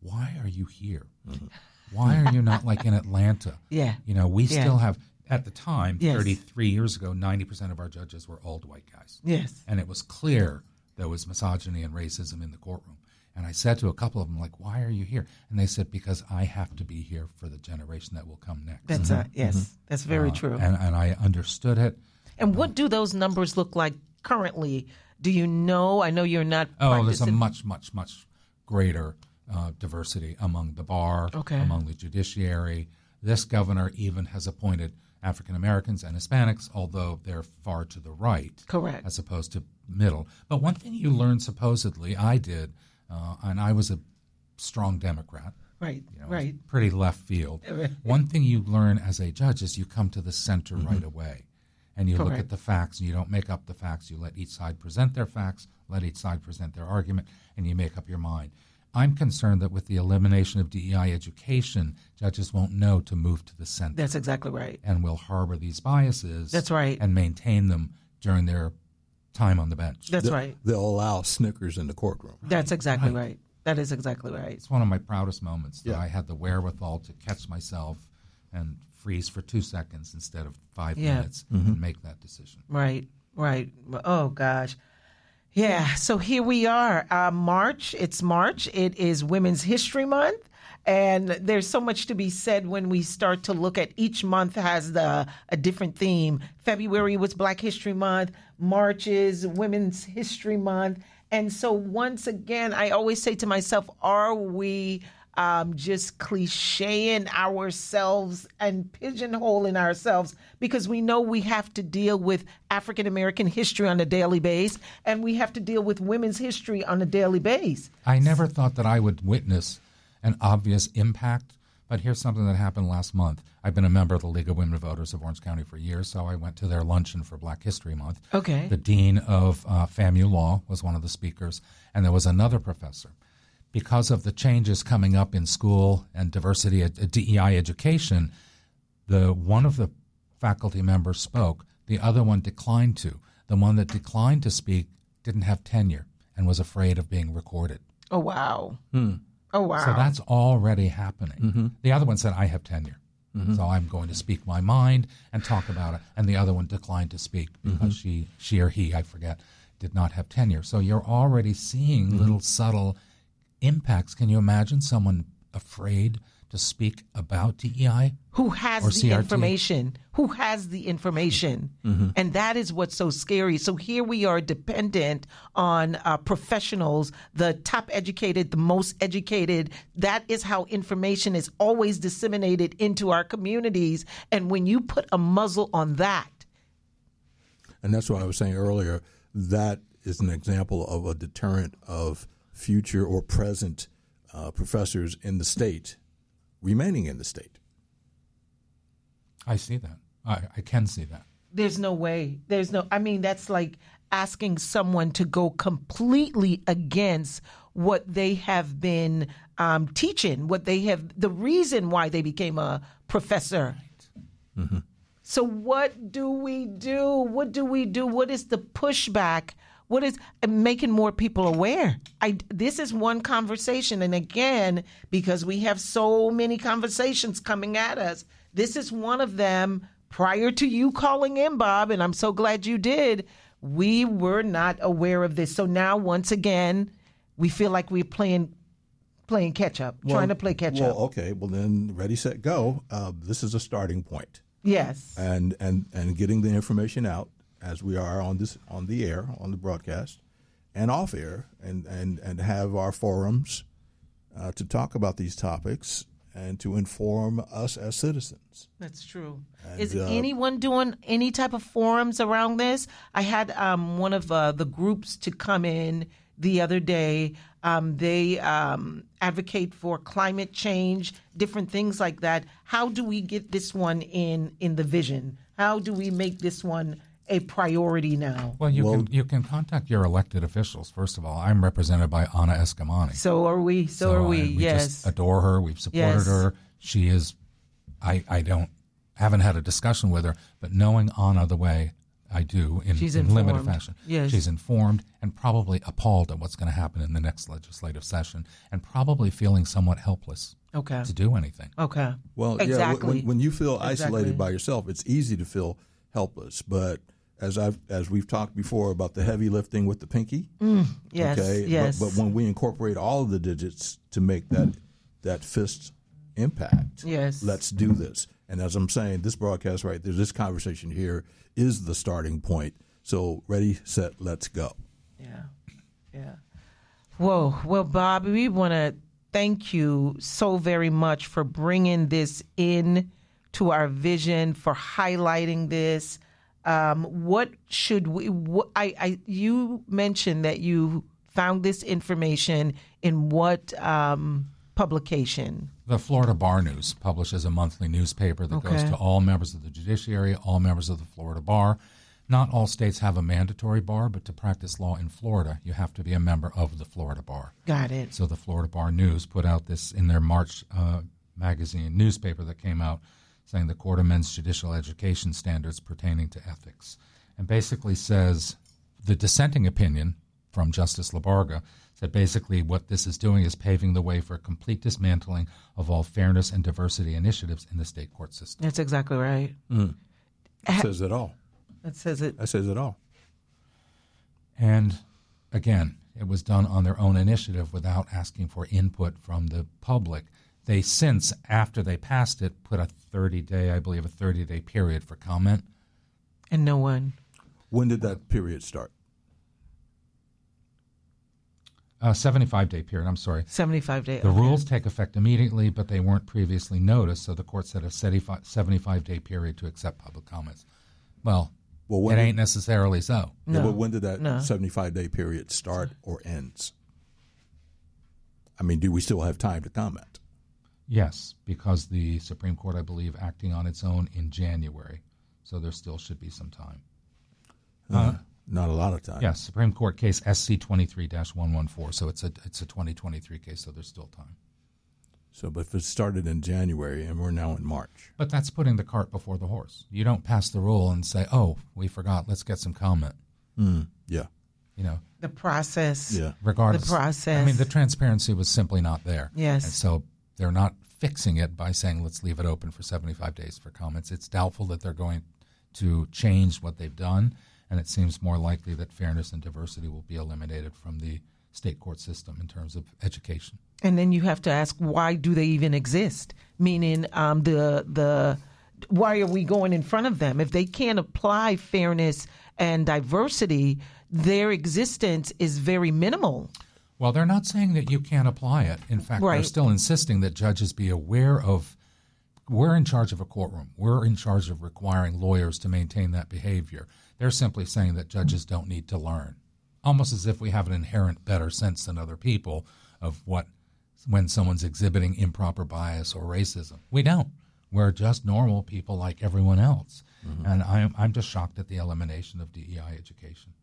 Why are you here? Mm-hmm. Why are you not like in Atlanta? *laughs* Yeah. You know, we Yeah. still have At the time, Yes. 33 years ago, 90% of our judges were old white guys. Yes. And it was clear there was misogyny and racism in the courtroom. And I said to a couple of them, like, why are you here? And they said, because I have to be here for the generation that will come next. That's uh, yes. Mm-hmm. That's very uh, true. and, and I understood it. And what um, do those numbers look like currently? Do you know? I know you're not. Oh, there's a much, much, much greater uh, diversity among the bar, Okay. among the judiciary. This governor even has appointed African Americans and Hispanics, although they're far to the right, Correct. as opposed to middle. But one thing you learn, supposedly, I did, uh, and I was a strong Democrat. Right. you know, right. Pretty left field. *laughs* One thing you learn as a judge is you come to the center right away. And you look at the facts and you don't make up the facts. You let each side present their facts, let each side present their argument, and you make up your mind. I'm concerned that with the elimination of DEI education, judges won't know to move to the center That's exactly right. and will harbor these biases. That's right. And maintain them during their time on the bench. That's They'll- right. They'll allow Snickers in the courtroom. That's exactly right. That is exactly right. It's one of my proudest moments that Yeah. I had the wherewithal to catch myself and freeze for two seconds instead of five Yeah. minutes and make that decision. Right, right. Oh gosh. Yeah, so here we are. Uh, March, it's March. It is Women's History Month. And there's so much to be said when we start to look at each month has the a different theme. February was Black History Month, March is Women's History Month. And so once again, I always say to myself, are we um, just clicheing ourselves and pigeonholing ourselves because we know we have to deal with African American history on a daily basis and we have to deal with women's history on a daily basis. I never thought that I would witness an obvious impact, but here's something that happened last month. I've been a member of the League of Women Voters of Orange County for years, so I went to their luncheon for Black History Month. Okay. The dean of uh, FAMU Law was one of the speakers, and there was another professor. Because of the changes coming up in school and diversity, at uh, DEI education, the one of the faculty members spoke, the other one declined to. The one that declined to speak didn't have tenure and was afraid of being recorded. Oh wow. Hmm. Oh wow. So that's already happening. Mm-hmm. The other one said, I have tenure. Mm-hmm. So I'm going to speak my mind and talk about it. And the other one declined to speak mm-hmm. because she, she or he, I forget, did not have tenure. So you're already seeing little subtle impacts. Can you imagine someone afraid to speak about DEI? who has Or the CRT. information who has the information and that is what's so scary so here we are dependent on uh, professionals the top educated the most educated that is how information is always disseminated into our communities and when you put a muzzle on that And that's what I was saying earlier. That is an example of a deterrent of future or present uh, professors in the state remaining in the state. I see that. I, I can see that. There's no way. There's no. I mean, that's like asking someone to go completely against what they have been um, teaching, what they have, the reason why they became a professor. So, what do we do? What do we do? What is the pushback? What is making more people aware? I this is one conversation, and again, because we have so many conversations coming at us, this is one of them. Prior to you calling in, Bob, and I'm so glad you did, we were not aware of this. So now, once again, we feel like we're playing playing catch up, trying to play catch well, up. okay. Well, then, ready, set, go. Uh, this is a starting point, Yes. and and and getting the information out as we are on this on the air on the broadcast and off air, and and and have our forums uh, to talk about these topics and to inform us as citizens. That's true. And, Is uh, anyone doing any type of forums around this? I had um, one of uh, the groups to come in the other day. Um, they um, advocate for climate change, different things like that. How do we get this one in in the vision? How do we make this one a priority now? Well, you Well- can you can contact your elected officials. First of all, I'm represented by Anna Eskamani. So are we. So, are we. I- we yes. just adore her. We've supported Yes. her. She is. I I don't haven't had a discussion with her, but knowing Anna the way I do in, She's in limited fashion. Yes. She's informed and probably appalled at what's going to happen in the next legislative session, and probably feeling somewhat helpless Okay. to do anything. Okay. Well, yeah, when, when you feel isolated Exactly. by yourself, it's easy to feel helpless. But as I've as we've talked before about the heavy lifting with the pinky, mm, yes. okay, Yes. But, but when we incorporate all of the digits to make that that fist impact, Yes. let's do this. And as I'm saying, this broadcast right there, this conversation here is the starting point. So ready, set, let's go. Yeah. Yeah. Whoa. Well, Bob, we want to thank you so very much for bringing this in to our vision, for highlighting this. Um, what should we? What, I, I, you mentioned that you found this information in what um, publication? The Florida Bar News publishes a monthly newspaper that goes to all members of the judiciary, all members of the Florida Bar. Not all states have a mandatory bar, but to practice law in Florida, you have to be a member of the Florida Bar. Got it. So the Florida Bar News put out this in their March uh, magazine newspaper that came out saying the Court amends judicial education standards pertaining to ethics, and basically says the dissenting opinion from Justice Labarga said basically what this is doing is paving the way for a complete dismantling of all fairness and diversity initiatives in the state court system. That's exactly right. Mm. That says it all. That says it. That says it all. And again, it was done on their own initiative without asking for input from the public. They since, after they passed it, put a 30 day, I believe, a 30 day period for comment. And no one. When did that period start? A 75 day period, I'm sorry. 75 day. The rules take effect immediately, but they weren't previously noticed, so the court set a 75 day period to accept public comments. Well, Well, it when did- ain't necessarily so. Yeah, but when did that No. 75 day period start or ends? I mean, do we still have time to comment? Yes, because the Supreme Court, I believe, acting on its own in January, so there still should be some time. Not uh, a lot of time. Yes, Supreme Court case SC twenty three one one four. So it's a it's a twenty twenty three case. So there's still time. So, but if it started in January and we're now in March, But that's putting the cart before the horse. You don't pass the rule and say, "Oh, we forgot. Let's get some comment." Mm, yeah, You know, The process. yeah. regardless. The process. I mean, the transparency was simply not there. Yes. And so they're not fixing it by saying, "Let's leave it open for seventy five days for comments." It's doubtful that they're going to change what they've done, and it seems more likely that fairness and diversity will be eliminated from the state court system in terms of education. And then you have to ask why do they even exist? Meaning um, the the why are we going in front of them if they can't apply fairness and diversity? Their existence is very minimal. Well, they're not saying that you can't apply it. In fact, they're still insisting that judges be aware of. We're in charge of a courtroom. We're in charge of requiring lawyers to maintain that behavior. They're simply saying that judges don't need to learn, almost as if we have an inherent better sense than other people of what when someone's exhibiting improper bias or racism. We don't. We're just normal people like everyone else. And I'm, I'm just shocked at the elimination of DEI education.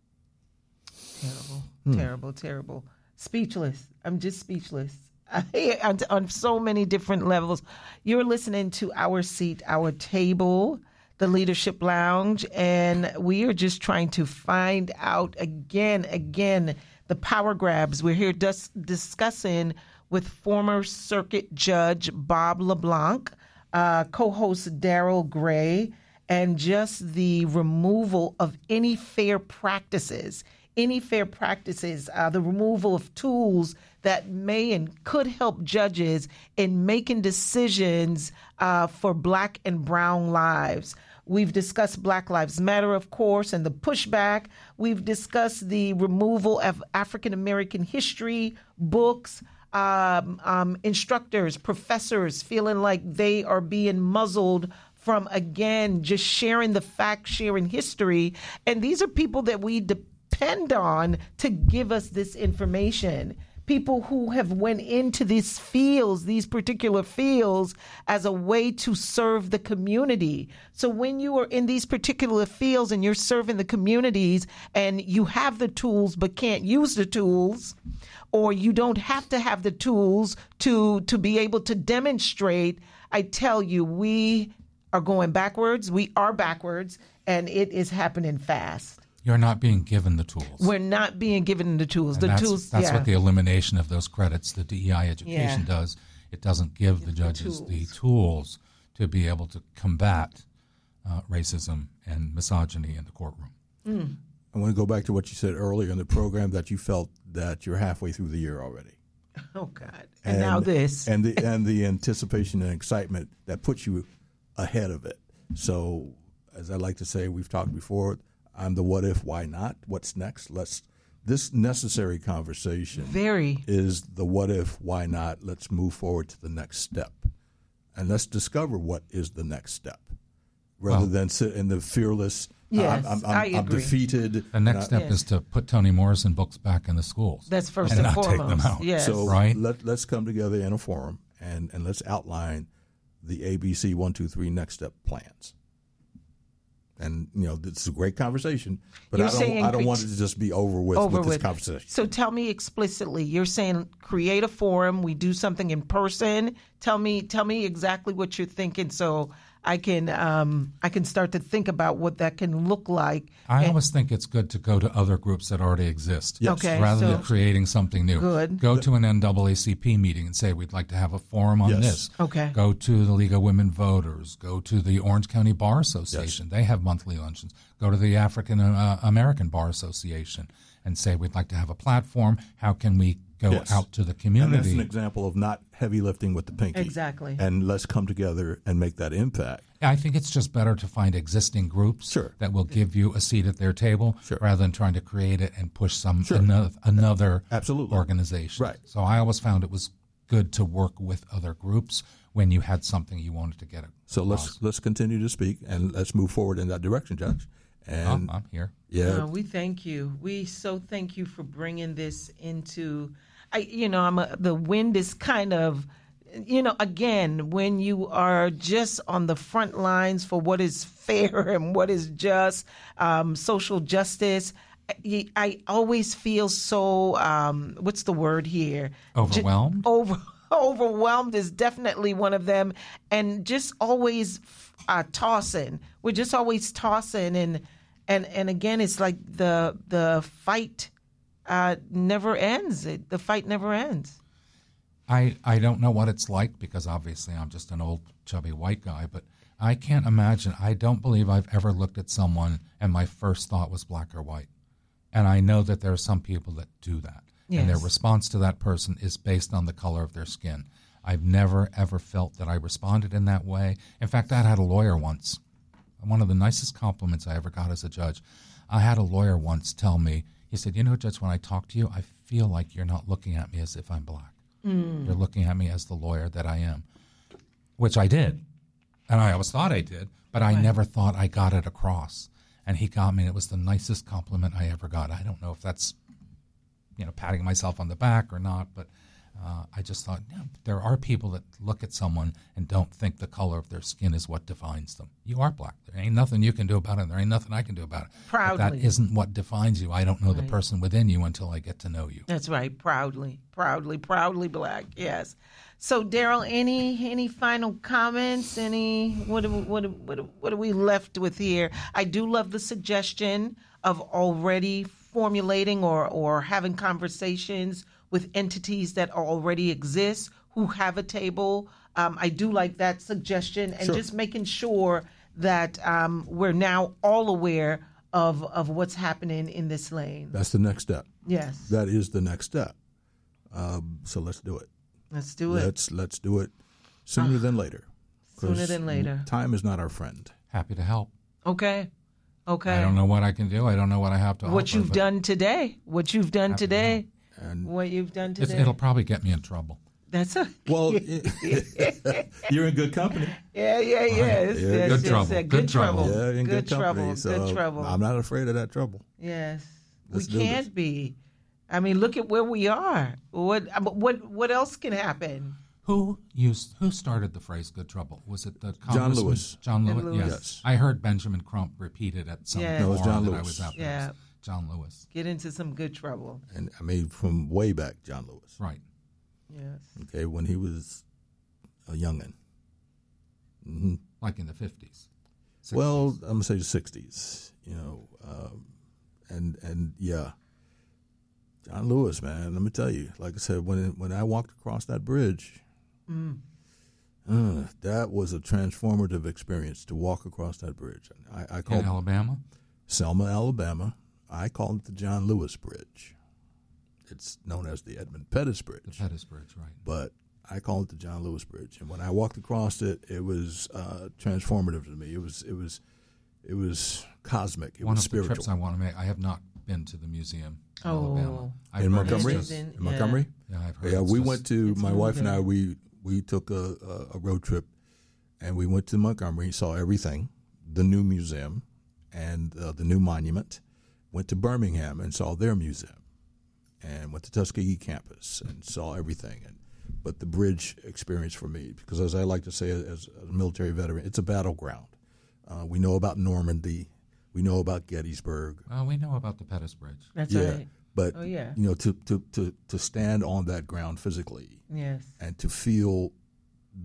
Terrible, Hmm. terrible, terrible. Speechless. I'm just speechless. *laughs* on, on so many different levels. You're listening to Our Seat, Our Table, the Leadership Lounge, and we are just trying to find out again, again, the power grabs. We're here dis- discussing with former circuit judge Bob LeBlanc, uh, co host Daryl Gray, and just the removal of any fair practices any fair practices, uh, the removal of tools that may and could help judges in making decisions uh, for black and brown lives. We've discussed Black Lives Matter, of course, and the pushback. We've discussed the removal of African American history books. Um, um, instructors, professors feeling like they are being muzzled from again just sharing the fact, sharing history, and these are people that we depend on to give us this information people who have went into these fields these particular fields as a way to serve the community so when you are in these particular fields and you're serving the communities and you have the tools but can't use the tools or you don't have to have the tools to to be able to demonstrate i tell you we are going backwards. We are backwards, and it is happening fast. You're not being given the tools. We're not being given the tools. And the that's, tools, That's yeah. what the elimination of those credits, the DEI education Yeah. does. It doesn't give the judges the tools. tools to be able to combat uh, racism and misogyny in the courtroom. I want to go back to what you said earlier in the program that you felt that you're halfway through the year already. *laughs* oh God! And, now this. *laughs* and the and the anticipation and excitement that puts you ahead of it. So, as I like to say, we've talked before. I'm the what if, why not? What's next? Let's. This necessary conversation Very. is the what if, why not? Let's move forward to the next step, and let's discover what is the next step, rather Well- than sit in the fearless. Yes, I'm, I'm, I I'm, I'm agree. defeated. The next step Yes. is to put Toni Morrison books back in the schools. That's first and and, not foremost. take them out. Yes. So Right. let, let's come together in a forum and, and let's outline the ABC one, two, three next step plans. And you know, this is a great conversation, but You're I don't I don't cre- want it to just be over with over with this with. conversation. So tell me explicitly. You're saying create a forum. We do something in person. Tell me. Tell me exactly what you're thinking, so I can um, I can start to think about what that can look like. I And- always think it's good to go to other groups that already exist, Yes. Okay, rather so- than creating something new. Good. Go to an NAACP meeting and say we'd like to have a forum on Yes. this. Okay. Go to the League of Women Voters. Go to the Orange County Bar Association. They have monthly luncheons. Go to the African uh, American Bar Association and say we'd like to have a platform. How can we go Yes. out to the And that's an example of not heavy lifting with the pinky. Exactly. And let's come together and make that impact. I think it's just better to find existing groups Sure. that will give you a seat at their table Sure. rather than trying to create it and push some Sure. another, another Absolutely. organization. Right. So I always found it was good to work with other groups when you had something you wanted to get. It. So across. let's let's continue to speak and let's move forward in that direction, Judge. Oh, I'm here. yeah, Uh, we thank you. We so thank you for bringing this into. I, you know, I'm a, the wind is kind of, you know, again when you are just on the front lines for what is *laughs* fair and what is just, um, social justice. I, I always feel so. Um, what's the word here? Overwhelmed? Ju- over *laughs* overwhelmed is definitely one of them, and just always uh, tossing. We're just always tossing, and and and again, it's like the the fight uh, never ends. It, the fight never ends. I, I don't know what it's like because obviously I'm just an old chubby white guy, but I can't imagine. I don't believe I've ever looked at someone and my first thought was black or white. And I know that there are some people that do that. And their response to that person is based on the color of their skin. I've never ever felt that I responded in that way. In fact, I had a lawyer once. One of the nicest compliments I ever got as a judge. I had a lawyer once tell me, he said, You know, Judge, when I talk to you, I feel like you're not looking at me as if I'm black. Mm. You're looking at me as the lawyer that I am, which I did. And I always thought I did, but I never thought I got it across. And he got me, and it was the nicest compliment I ever got. I don't know if that's, you know, patting myself on the back or not, but uh, I just thought, yeah, there are people that look at someone and don't think the color of their skin is what defines them. You are black. There ain't nothing you can do about it. There ain't nothing I can do about it. But that Proudly. isn't what defines you. I don't know the person within you until I get to know you. That's right. Proudly, proudly, proudly black. Yes. So, Daryl, any any final comments? Any what are, what are, what are, what are we left with here? I do love the suggestion of already formulating or or having conversations with entities that already exist who have a table. Um, I do like that suggestion, and Sure. just making sure that um, we're now all aware of of what's happening in this lane. that's the next step. Yes. That is the next step. Um, so let's do it. Let's do it. Let's let's do it sooner than later. 'Cause Sooner than later. Time is not our friend. Happy to help. Okay. Okay. I don't know what I can do. I don't know what I have to what offer, you've done today. What you've done Happy to today. And What you've done it's- today. It'll probably get me in trouble. That's a *laughs* well, *laughs* *laughs* you're in good company. yeah, yeah, yes, Yeah, yes, good yes, trouble, yes. good Good trouble. trouble. Yeah, in good, good trouble. company. So good trouble. I'm not afraid of that trouble. yes, Let's we can't this. be. I mean, look at where we are. What uh, what what else can happen? Who used who started the phrase "good trouble"? Was it the John Lewis. John Lewis. Lewis. Yes. Yes. I heard Benjamin Crump repeat it at some Yeah. No, it was John forum that I was at. Yeah. John Lewis. Get into some good trouble. And I mean, from way back, John Lewis. Right. Yes. Okay, when he was a youngin, like in the 50s. 60s. Well, I'm gonna say the '60s. You know, um, and and yeah, John Lewis, man. Let me tell you. Like I said, when when I walked across that bridge, uh, that was a transformative experience to walk across that bridge. I, I in Alabama, Selma, Alabama. I called it the John Lewis Bridge. It's known as the Edmund Pettus Bridge the Pettus Bridge, right? but I call it the John Lewis Bridge. And when I walked across it, it was uh, transformative to me. It was it was it was cosmic. It One was of the trips I want to make. I have not been to the museum in Oh. Alabama. I've in Montgomery, just- in- in Montgomery. yeah, I've heard. Yeah, we just- went to my wife and I. We we took a, a, a road trip, and we went to Montgomery. Saw everything, the new museum, and uh, the new monument. Went to Birmingham and saw their museum, and went to Tuskegee campus and saw everything. And but the bridge experience for me, because as I like to say, as a military veteran, it's a battleground. Uh, we know about Normandy, we know about Gettysburg, Well, we know about the Pettus Bridge. That's yeah, right. but Oh, yeah. you know, to, to to to stand on that ground physically Yes. and to feel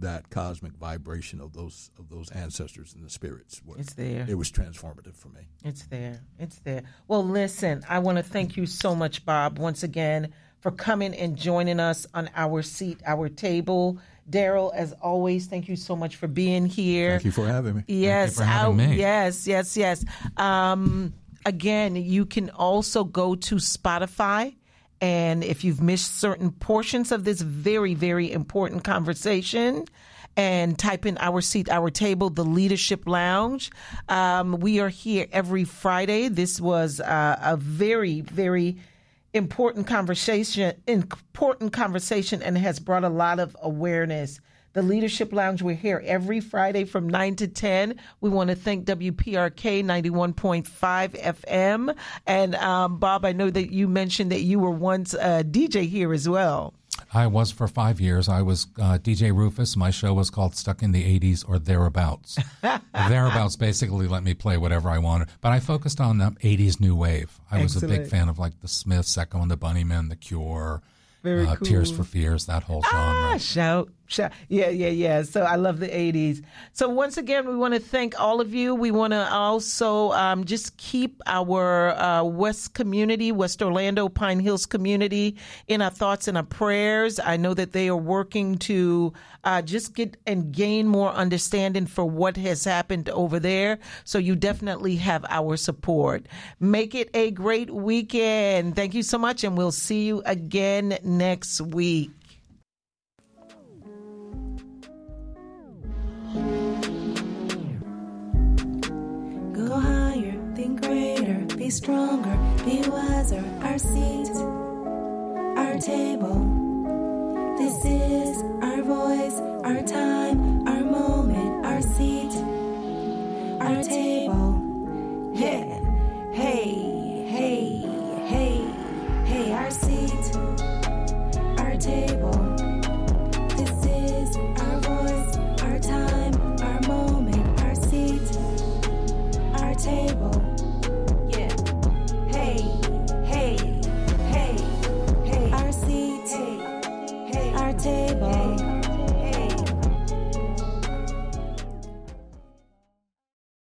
that cosmic vibration of those of those ancestors and the spirits. wa- It's there. It was transformative for me. It's there. It's there. Well, listen, I want to thank you so much, Bob, once again for coming and joining us on our seat, our table. Daryl, as always, thank you so much for being here. Thank you for having me. Yes, for having out- me. yes, yes, yes. Um, again, you can also go to Spotify. And if you've missed certain portions of this very, very important conversation, and type in our seat, our table, the Leadership Lounge. Um, we are here every Friday. This was uh, a very, very important conversation, important conversation, and has brought a lot of awareness. The Leadership Lounge, we're here every Friday from 9 to 10. We want to thank WPRK 91.5 FM. And um, Bob, I know that you mentioned that you were once a DJ here as well. I was for five years. I was uh, DJ Rufus. My show was called Stuck in the 80s or Thereabouts. *laughs* Thereabouts basically let me play whatever I wanted. But I focused on the 80s new wave. I was a big fan of like the Smiths, Echo and the Bunnymen, The Cure, Very uh, Tears for Fears, that whole Ah, genre. shout, shout. Yeah, yeah, yeah. So I love the 80s. So once again, we want to thank all of you. We want to also um, just keep our uh, West community, West Orlando, Pine Hills community in our thoughts and our prayers. I know that they are working to uh, just get and gain more understanding for what has happened over there. So you definitely have our support. Make it a great weekend. Thank you so much, and we'll see you again next week. Be stronger, be wiser. Our seat, our table. This is our voice, our time, our moment, our seat, our table. Yeah, hey, hey, hey, hey, our seat, our table. table.